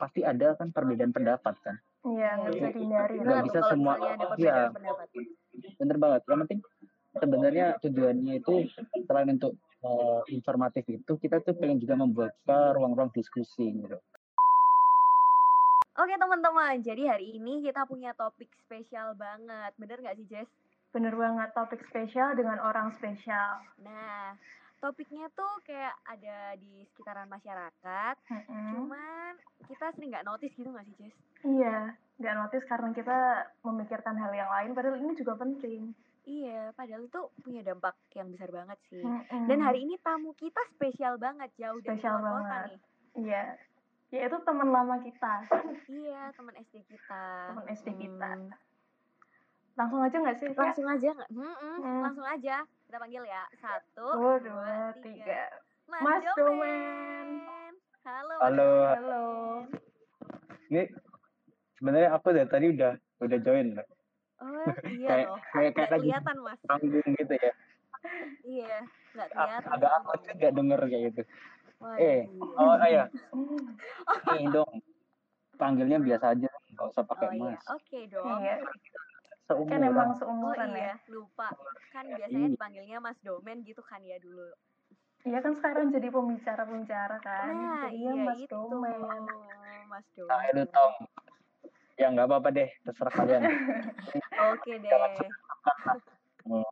pasti ada kan perbedaan pendapat kan Iya, nggak bisa dihindari. nggak Benar bisa semua iya bener banget yang penting sebenarnya tujuannya itu selain untuk eh, informatif itu kita tuh pengen juga membuka ruang-ruang diskusi gitu Oke teman-teman, jadi hari ini kita punya topik spesial banget. Bener nggak sih Jess? Bener banget topik spesial dengan orang spesial. Nah, topiknya tuh kayak ada di sekitaran masyarakat. Mm-mm. Cuman kita sering nggak notice gitu nggak sih Jess? Iya, nggak notice karena kita memikirkan hal yang lain, padahal ini juga penting. Iya, padahal itu punya dampak yang besar banget sih. Mm-mm. Dan hari ini tamu kita spesial banget, jauh dari Spesial luar kota banget. nih. Iya, yaitu teman lama kita, Iya, teman SD kita. teman SD kita. Hmm. Langsung aja nggak sih? Langsung aja nggak? Mm-mm, Hmm. Langsung aja. Kita panggil ya. Satu, Dua, dua, tiga. Mas Domen. Halo. Mas halo Halo. ini sebenarnya aku dari tadi udah udah join loh. Oh iya Kayak- loh. kayak- kayak Nggak lagi- kelihatan mas. tanggung gitu ya Iya. Nggak kelihatan. agak aku juga denger kayak gitu Waduh. eh oh iya Hmm. nih dong panggilnya biasa aja nggak usah pakai Oh iya. mas Oke dong. Iya, seumuran kan emang Oh seumuran ya. iya, lupa. Kan biasanya Iya. dipanggilnya Mas Domen gitu kan ya dulu. Iya kan sekarang jadi pembicara-pembicara kan. Nah, iya ya Mas itu. Domen. Mas Domen. nah itu tong ya nggak apa-apa deh terserah kalian Oke deh. Oh,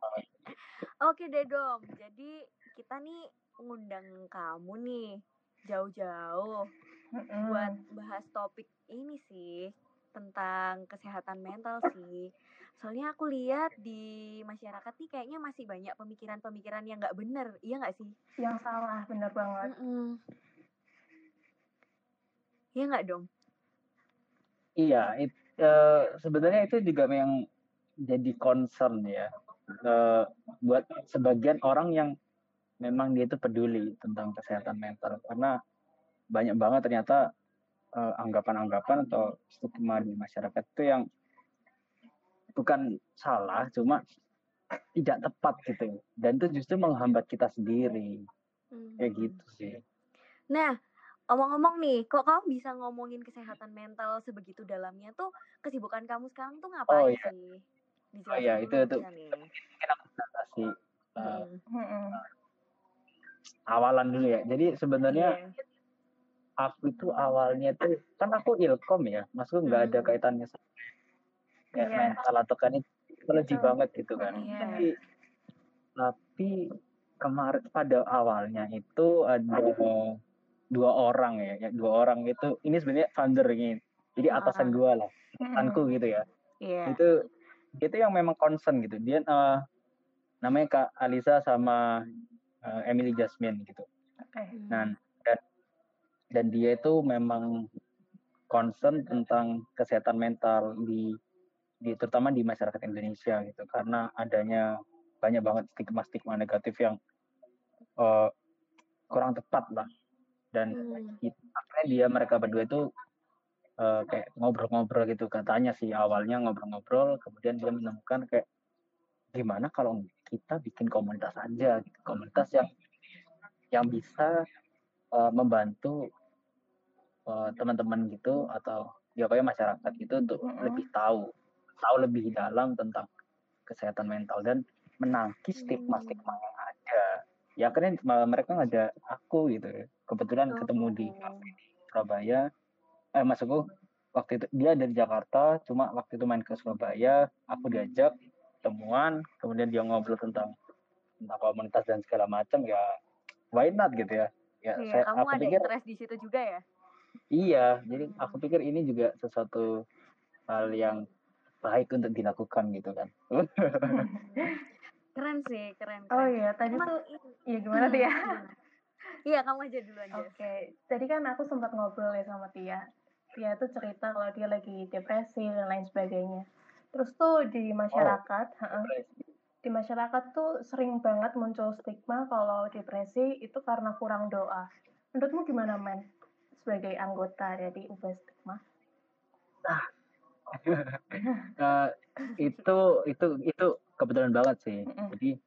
Oke deh Dom. Jadi kita nih ngundang kamu nih jauh-jauh Mm-mm. buat bahas topik ini sih tentang kesehatan mental sih. Soalnya aku lihat di masyarakat nih kayaknya masih banyak pemikiran-pemikiran yang nggak bener, iya nggak sih? yang salah bener banget. Mm-mm. Iya nggak dong? iya it, eh, sebenarnya itu juga yang jadi concern ya eh, buat sebagian orang yang memang dia itu peduli tentang kesehatan mental karena banyak banget ternyata eh, anggapan-anggapan atau stigma di masyarakat itu yang bukan salah cuma tidak tepat gitu dan itu justru menghambat kita sendiri kayak Hmm. gitu sih Nah, omong-omong nih, kok kamu bisa ngomongin kesehatan mental sebegitu dalamnya tuh kesibukan kamu sekarang tuh ngapain Oh, iya. sih? Dijelasin Oh, iya, itu- itu. kasih eh, Hmm. Mm-mm. awalan dulu ya jadi sebenarnya Iya. Aku itu awalnya tuh kan aku ilkom ya maksudku nggak ada Hmm. kaitannya sama kayak Iya. mental atau kan itu lebih banget gitu kan Iya. tapi tapi kemarin pada awalnya itu ada dua orang ya, ya dua orang itu ini sebenarnya foundernya jadi atasan Ah. gua lah Mm-mm. atasanku gitu ya Iya. itu itu yang memang concern gitu dia eh, namanya kak Alisa sama eh, Emily Jasmine gitu. Hmm. Nah, dan dia itu memang concern tentang kesehatan mental di di terutama di masyarakat Indonesia gitu. Karena adanya banyak banget stigma-stigma negatif yang eh, kurang tepat lah. Dan Hmm. akhirnya dia mereka berdua itu eh, kayak ngobrol-ngobrol gitu. Katanya sih awalnya ngobrol-ngobrol kemudian dia menemukan kayak gimana kalau kita bikin komunitas aja gitu komunitas yang yang bisa eh, membantu eh, teman-teman gitu atau ya kayak masyarakat gitu untuk Mm-mm. lebih tahu tahu lebih dalam tentang kesehatan mental dan menangkis stigma-stigma yang ada ya akhirnya malah mereka ngajak aku gitu ya kebetulan ketemu di Oh. kafe di Surabaya eh maksudku waktu itu dia dari Jakarta cuma waktu itu main ke Surabaya aku diajak temuan kemudian dia ngobrol tentang tentang komunitas dan segala macam ya why not gitu ya ya Iya, saya kamu aku ada pikir interest di situ juga ya? Iya jadi aku pikir ini juga sesuatu hal yang baik untuk dilakukan gitu kan Keren sih, keren. Oh keren. iya, tadi Emang tuh ini- ya gimana tuh ya? Iya, kamu aja duluan, Jess. Oke, tadi kan aku sempat ngobrol ya sama Tia. Tia tuh cerita kalau dia lagi depresi dan lain sebagainya. Terus tuh di masyarakat, heeh, di masyarakat tuh sering banget muncul stigma kalau depresi itu karena kurang doa. Menurutmu gimana, Men? Sebagai anggota dari Ubah Stigma? Eh, itu itu itu kebetulan banget sih. Mm-mm. jadi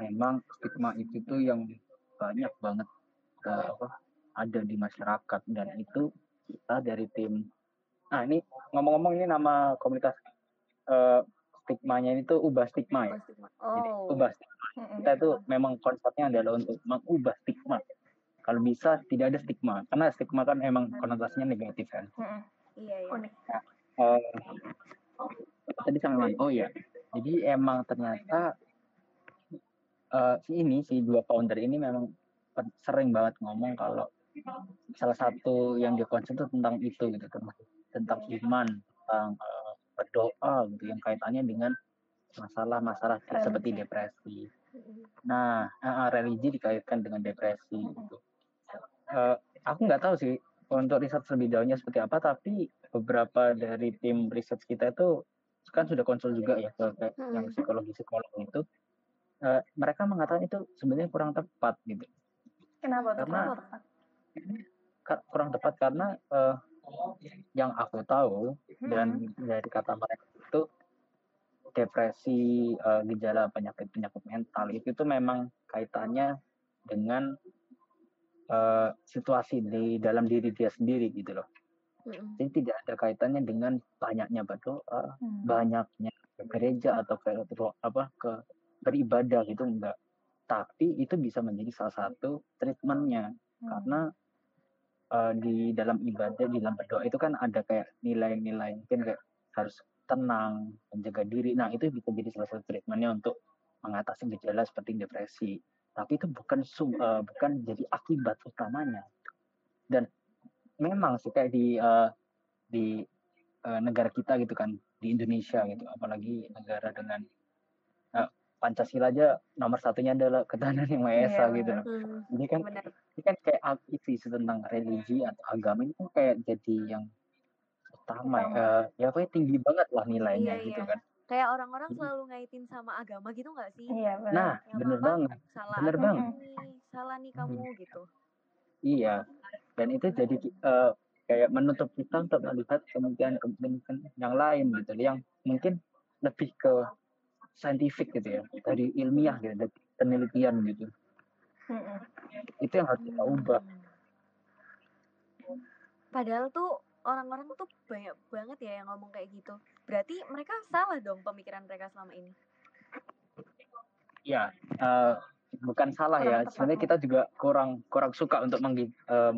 memang stigma itu tuh yang banyak banget eh, apa ada di masyarakat. Dan itu kita dari tim nah ini ngomong-ngomong ini nama komunitas uh, stigmanya ini tuh ubah stigma ya? Oh. jadi ubah stigma. Kita itu memang konsepnya adalah untuk mengubah stigma kalau bisa tidak ada stigma. Karena stigma kan emang konotasinya negatif kan. Iya iya. Nah, uh, tadi sama oh ya jadi emang ternyata uh, si ini si dua founder ini memang sering banget ngomong kalau salah satu yang dia concern itu tentang itu gitu tentang tentang iman tentang uh, berdoa gitu yang kaitannya dengan masalah-masalah seperti depresi. Nah, uh, religi dikaitkan dengan depresi gitu. Uh, aku nggak tahu sih untuk riset lebih jauhnya seperti apa, tapi beberapa dari tim riset kita itu kan sudah konsul juga ya ke, ke yang psikologi psikolog itu. Uh, mereka mengatakan itu sebenarnya kurang tepat gitu. Kenapa? Karena tepat? kurang tepat karena uh, yang aku tahu dan hmm. dari kata mereka itu depresi uh, gejala penyakit penyakit mental itu tuh memang kaitannya dengan uh, situasi di dalam diri dia sendiri gitu loh. Hmm. Jadi tidak ada kaitannya dengan banyaknya berdoa, hmm. banyaknya ke gereja atau ke apa ke beribadah gitu enggak. Tapi itu bisa menjadi salah satu treatmentnya hmm. karena uh, di dalam ibadah, di dalam berdoa itu kan ada kayak nilai-nilai mungkin kayak harus tenang, menjaga diri. Nah, itu bisa jadi salah satu treatmentnya untuk mengatasi gejala seperti depresi. Tapi itu bukan sum, uh, bukan jadi akibat utamanya. Dan memang sih kayak di uh, di uh, negara kita gitu kan, di Indonesia gitu, apalagi negara dengan uh, Pancasila aja nomor satunya adalah ketahanan yang Maha Esa iya, gitu loh. Hmm, Jadi kan ini kan kayak isu tentang religi atau agama ini kan kayak jadi yang utama ya. Uh, ya pokoknya tinggi banget lah nilainya iya, gitu iya. kan. Kayak orang-orang selalu ngaitin sama agama gitu nggak sih? Iya benar. Nah, ya, bener banget. Salah bener banget. Nih, salah nih kamu hmm. gitu. Iya. Dan itu jadi uh, kayak menutup kita untuk melihat kemungkinan-kemungkinan yang lain gitu yang mungkin lebih ke saintifik gitu ya dari ilmiah gitu dari penelitian gitu hmm. itu yang harus kita ubah padahal tuh orang-orang tuh banyak banget ya yang ngomong kayak gitu berarti mereka salah dong pemikiran mereka selama ini? Ya uh, bukan salah kurang ya sebenarnya kita juga kurang kurang suka untuk menggi, uh,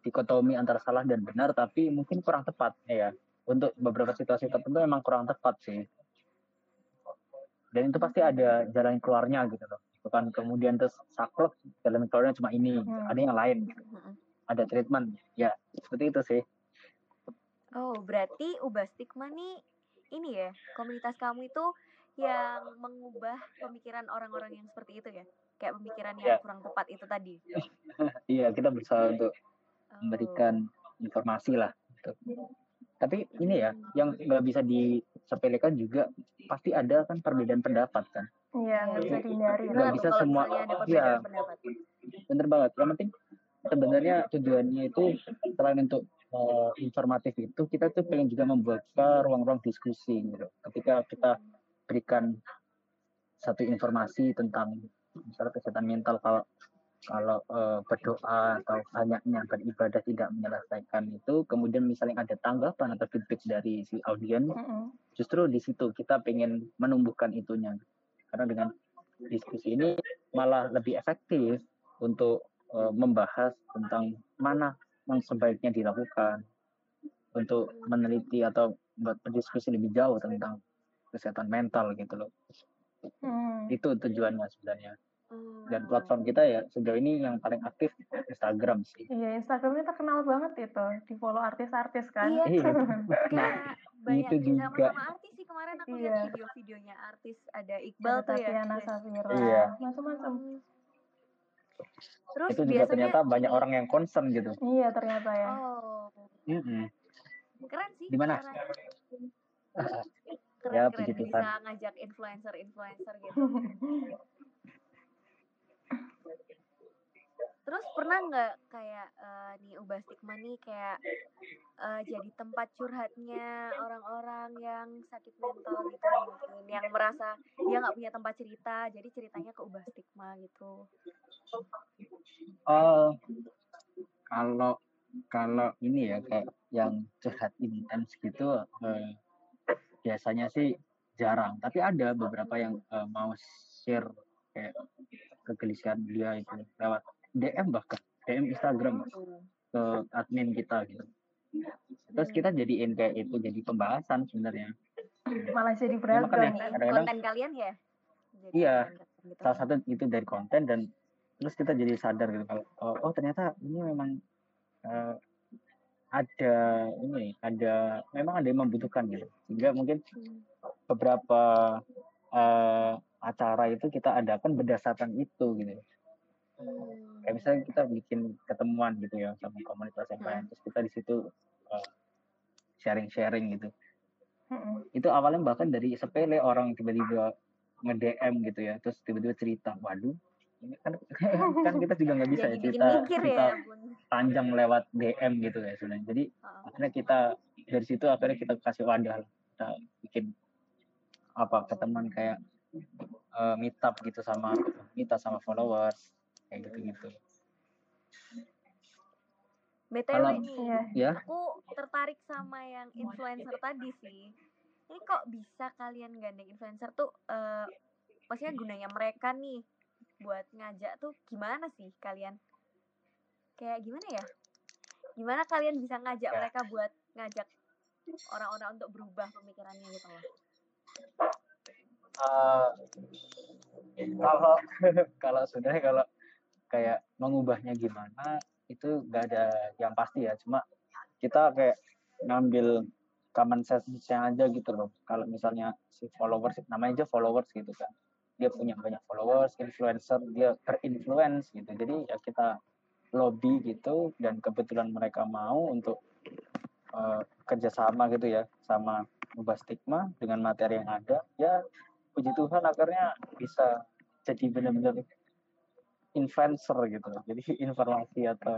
dikotomi antara salah dan benar tapi mungkin kurang tepat ya. Untuk beberapa situasi tertentu memang kurang tepat sih. Dan itu pasti ada jalan keluarnya gitu loh. Bukan kemudian terus saklek jalan keluarnya cuma ini hmm. ada yang lain. Gitu. hmm. ada treatment ya. Seperti itu sih. Oh berarti ubah stigma nih ini ya komunitas kamu itu yang mengubah pemikiran orang-orang yang seperti itu ya kayak pemikiran yang ya. kurang tepat itu tadi iya kita berusaha untuk oh. memberikan informasi lah gitu. Tapi ini ya, yang nggak bisa disepelekan juga pasti ada kan perbedaan pendapat kan. Iya, nggak bisa dihindari. Nggak bisa semua, iya, bener banget. Yang penting sebenarnya tujuannya itu selain untuk uh, informatif itu, kita tuh pengen juga membuka ruang-ruang diskusi gitu. Ketika kita berikan satu informasi tentang misalnya kesehatan mental kalau kalau uh, berdoa atau banyaknya beribadah tidak menyelesaikan itu kemudian misalnya ada tanggapan atau feedback dari si audiens mm -hmm. justru di situ kita pengen menumbuhkan itunya karena dengan diskusi ini malah lebih efektif untuk uh, membahas tentang mana yang sebaiknya dilakukan untuk meneliti atau berdiskusi lebih jauh tentang kesehatan mental gitu loh hmm. itu tujuannya sebenarnya dan platform kita ya sejauh ini yang paling aktif Instagram sih. Iya, Instagram ini terkenal banget itu, di follow artis-artis kan. Iya, iya. nah, banyak itu juga sama artis sih kemarin aku iya. lihat video-videonya artis ada Iqbal ada tuh ya. Tatiana Safira, iya. macam-macam. Terus itu juga ternyata banyak orang yang concern gitu. Iya, ternyata ya. Oh. Mm -hmm. Keren sih. Di mana? Keren, ya, keren. Bisa ngajak influencer-influencer gitu. Terus pernah nggak kayak uh, nih ubah stigma nih kayak uh, jadi tempat curhatnya orang-orang yang sakit mental gitu mungkin yang merasa dia nggak punya tempat cerita jadi ceritanya ke ubah stigma gitu. Oh, kalau kalau ini ya kayak yang curhat intens gitu eh, biasanya sih jarang. Tapi ada beberapa yang eh, mau share kayak kegelisahan dia itu lewat DM bahkan DM Instagram ke admin kita gitu. Terus kita jadiin kayak itu jadi pembahasan sebenarnya. Malah jadi Ya, beragam makanya kan kadang-kadang konten kalian ya? Jadi Iya, konten gitu. salah satu itu dari konten dan terus kita jadi sadar gitu kalau oh, oh ternyata ini memang eh, ada ini ada memang ada yang membutuhkan gitu. Sehingga mungkin beberapa eh, acara itu kita adakan berdasarkan itu gitu. Kayak misalnya kita bikin ketemuan gitu ya sama komunitas yang lain terus kita di situ eh, sharing-sharing gitu. Itu awalnya bahkan dari sepele orang tiba-tiba nge-DM gitu ya terus tiba-tiba cerita waduh ini kan kan kita juga nggak bisa ya cerita mikir cerita ya panjang lewat DM gitu ya sebenarnya. Jadi Oh. akhirnya kita dari situ akhirnya kita kasih wadah kita bikin apa ketemuan kayak eh, meet up gitu sama kita sama followers kayak gitu gitu btw Kalau- nih Iya. ya? aku tertarik sama yang influencer tadi sih. Ini kok bisa kalian gandeng influencer tuh eh maksudnya gunanya mereka nih buat ngajak tuh gimana sih kalian? Kayak gimana ya? Gimana kalian bisa ngajak Ya. mereka buat ngajak orang-orang untuk berubah pemikirannya gitu loh? Eh, kalau kalau sebenarnya kalau kayak mengubahnya gimana itu nggak ada yang pasti ya. Cuma kita kayak ngambil common sense-nya aja gitu loh. Kalau misalnya si followers namanya aja followers gitu kan dia punya banyak followers influencer dia terinfluence gitu jadi ya kita lobby gitu dan kebetulan mereka mau untuk eh, kerjasama gitu ya sama ubah stigma dengan materi yang ada ya puji Tuhan akhirnya bisa jadi benar-benar influencer gitu jadi informasi atau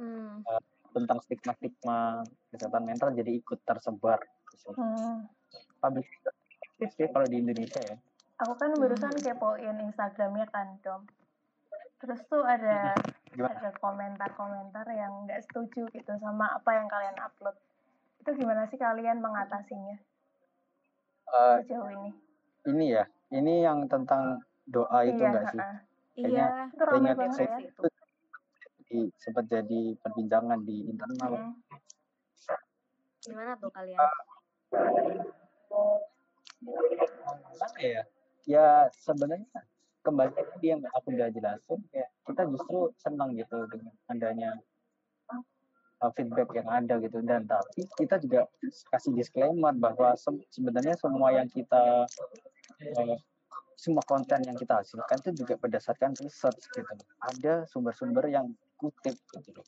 hmm. tentang stigma-stigma kesehatan mental jadi ikut tersebar gitu. Hmm. public sih kalau di Indonesia ya Aku kan barusan Hmm. kepoin Instagramnya kan, Dom. Terus tuh ada gimana ada komentar-komentar yang nggak setuju gitu sama apa yang kalian upload. Itu gimana sih kalian mengatasinya Eh, sejauh ini? ini ya ini yang tentang doa itu iya, enggak sih ha-ha. iya Itu ramai Kayaknya banget saya ya. itu di- sempat jadi perbincangan di internal Mm. gimana tuh kalian ya ya sebenarnya kembali tadi yang aku udah jelasin ya kita justru senang gitu dengan adanya uh, feedback yang ada gitu. Dan tapi kita juga kasih disclaimer bahwa se- sebenarnya semua yang kita uh, semua konten yang kita hasilkan itu juga berdasarkan research gitu. Ada sumber-sumber yang kutip gitu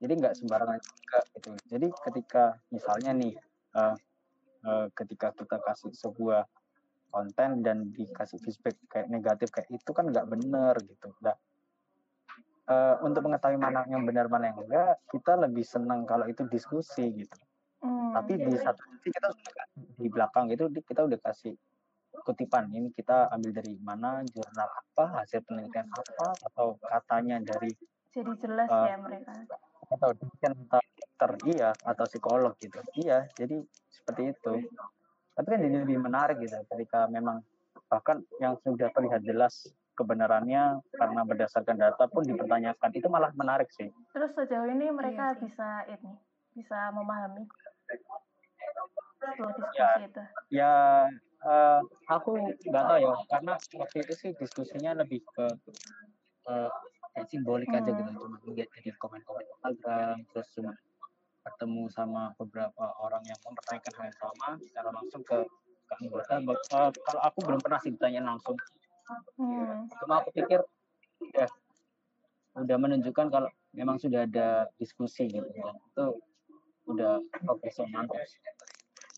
jadi nggak sembarangan juga gitu. Jadi ketika misalnya nih uh, uh, ketika kita kasih sebuah konten dan dikasih feedback kayak negatif kayak itu kan nggak bener gitu. Nah, eh, untuk mengetahui mana yang benar mana yang enggak, kita lebih senang kalau itu diskusi gitu. Hmm. Tapi di satu sisi kita sudah di belakang itu kita udah kasih kutipan ini kita ambil dari mana jurnal apa hasil penelitian apa atau katanya dari Jadi jelas uh, ya mereka. atau dosen atau dokter iya atau psikolog gitu iya jadi seperti itu tapi kan jadi lebih menarik gitu ketika memang bahkan yang sudah terlihat jelas kebenarannya karena berdasarkan data pun dipertanyakan itu malah menarik sih Terus sejauh ini mereka sih. bisa ini bisa memahami diskusi Ya. itu. ya eh, aku nggak tahu ya karena waktu itu sih diskusinya lebih ke eh, kayak simbolik aja gitu Hmm. cuma lihat jadi komen-komen Instagram terus cuma ketemu sama beberapa orang yang mempertanyakan hal yang sama secara langsung ke ke anggota eh, kalau aku belum pernah sih ditanya langsung Hmm. cuma aku pikir ya udah menunjukkan kalau memang sudah ada diskusi gitu dan itu udah yang mantap.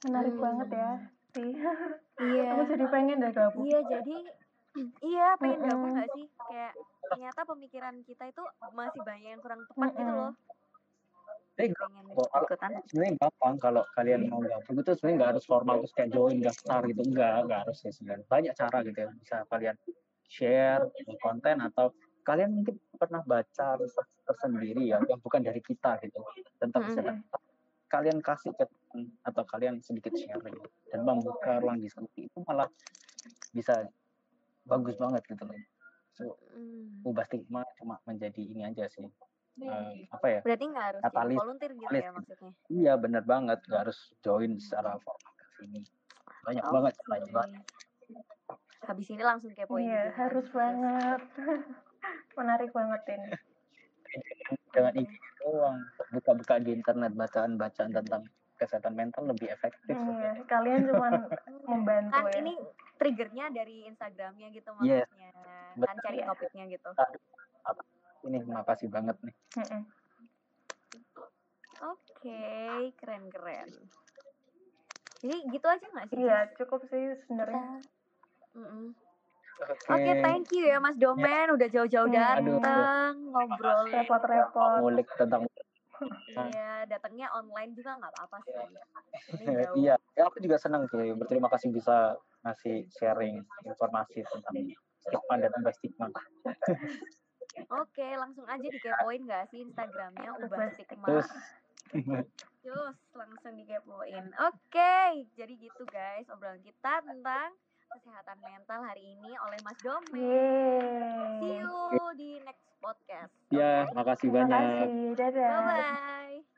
Menarik Hmm. banget ya. Iya Aku jadi pengen deh gabung. Iya jadi iya pengen gabung Mm-mm. nggak sih kayak ternyata pemikiran kita itu masih banyak yang kurang tepat gitu Mm-mm. loh Tapi pengen ikutan sebenarnya gampang kalau kalian mau gabung itu sebenarnya nggak harus formal terus kayak join daftar gitu. Enggak enggak harus ya sebenarnya. Banyak cara gitu ya. Bisa kalian share konten atau kalian mungkin pernah baca riset tersendiri ya yang bukan dari kita gitu tentang kesehatan. mental kalian kasih ke atau kalian sedikit sharing dan membuka ruang diskusi itu malah bisa bagus banget gitu loh. So Hmm. ubah stigma cuma menjadi ini aja sih uh, apa ya Berarti nggak harus jadi katalis volunteer gitu katalis ya gitu. maksudnya? iya bener banget nggak harus join secara formal ke sini banyak banget banyak Oke. banget Habis ini langsung kepoin Iya, juga. harus Yes. banget. Menarik banget ini. jangan ini doang buka-buka di internet bacaan-bacaan tentang kesehatan mental lebih efektif Iya, kalian cuman membantu Kan ya. ini triggernya dari Instagramnya gitu Yes. maksudnya. Kan Betul. cari Iya. topiknya gitu. Ini makasih banget nih. Oke, keren-keren. Jadi gitu aja nggak sih? Iya, cukup sih sebenarnya. Oke Oke, thank you ya Mas Domen udah jauh-jauh Hmm, aduh. datang ngobrol. Repot-repot. ngulik tentang Iya, datangnya online juga nggak apa-apa sih. Ini jauh. iya ya aku juga senang sih berterima kasih bisa ngasih sharing informasi tentang stigma dan stigma Oke, langsung aja dikepoin nggak sih Instagramnya ubah stigma. terus Terus langsung dikepoin. Oke, jadi gitu guys obrolan kita tentang kesehatan mental hari ini oleh Mas Domen. See you di next podcast. ya Oke? makasih Terima banyak kasih. Dadah. Bye bye.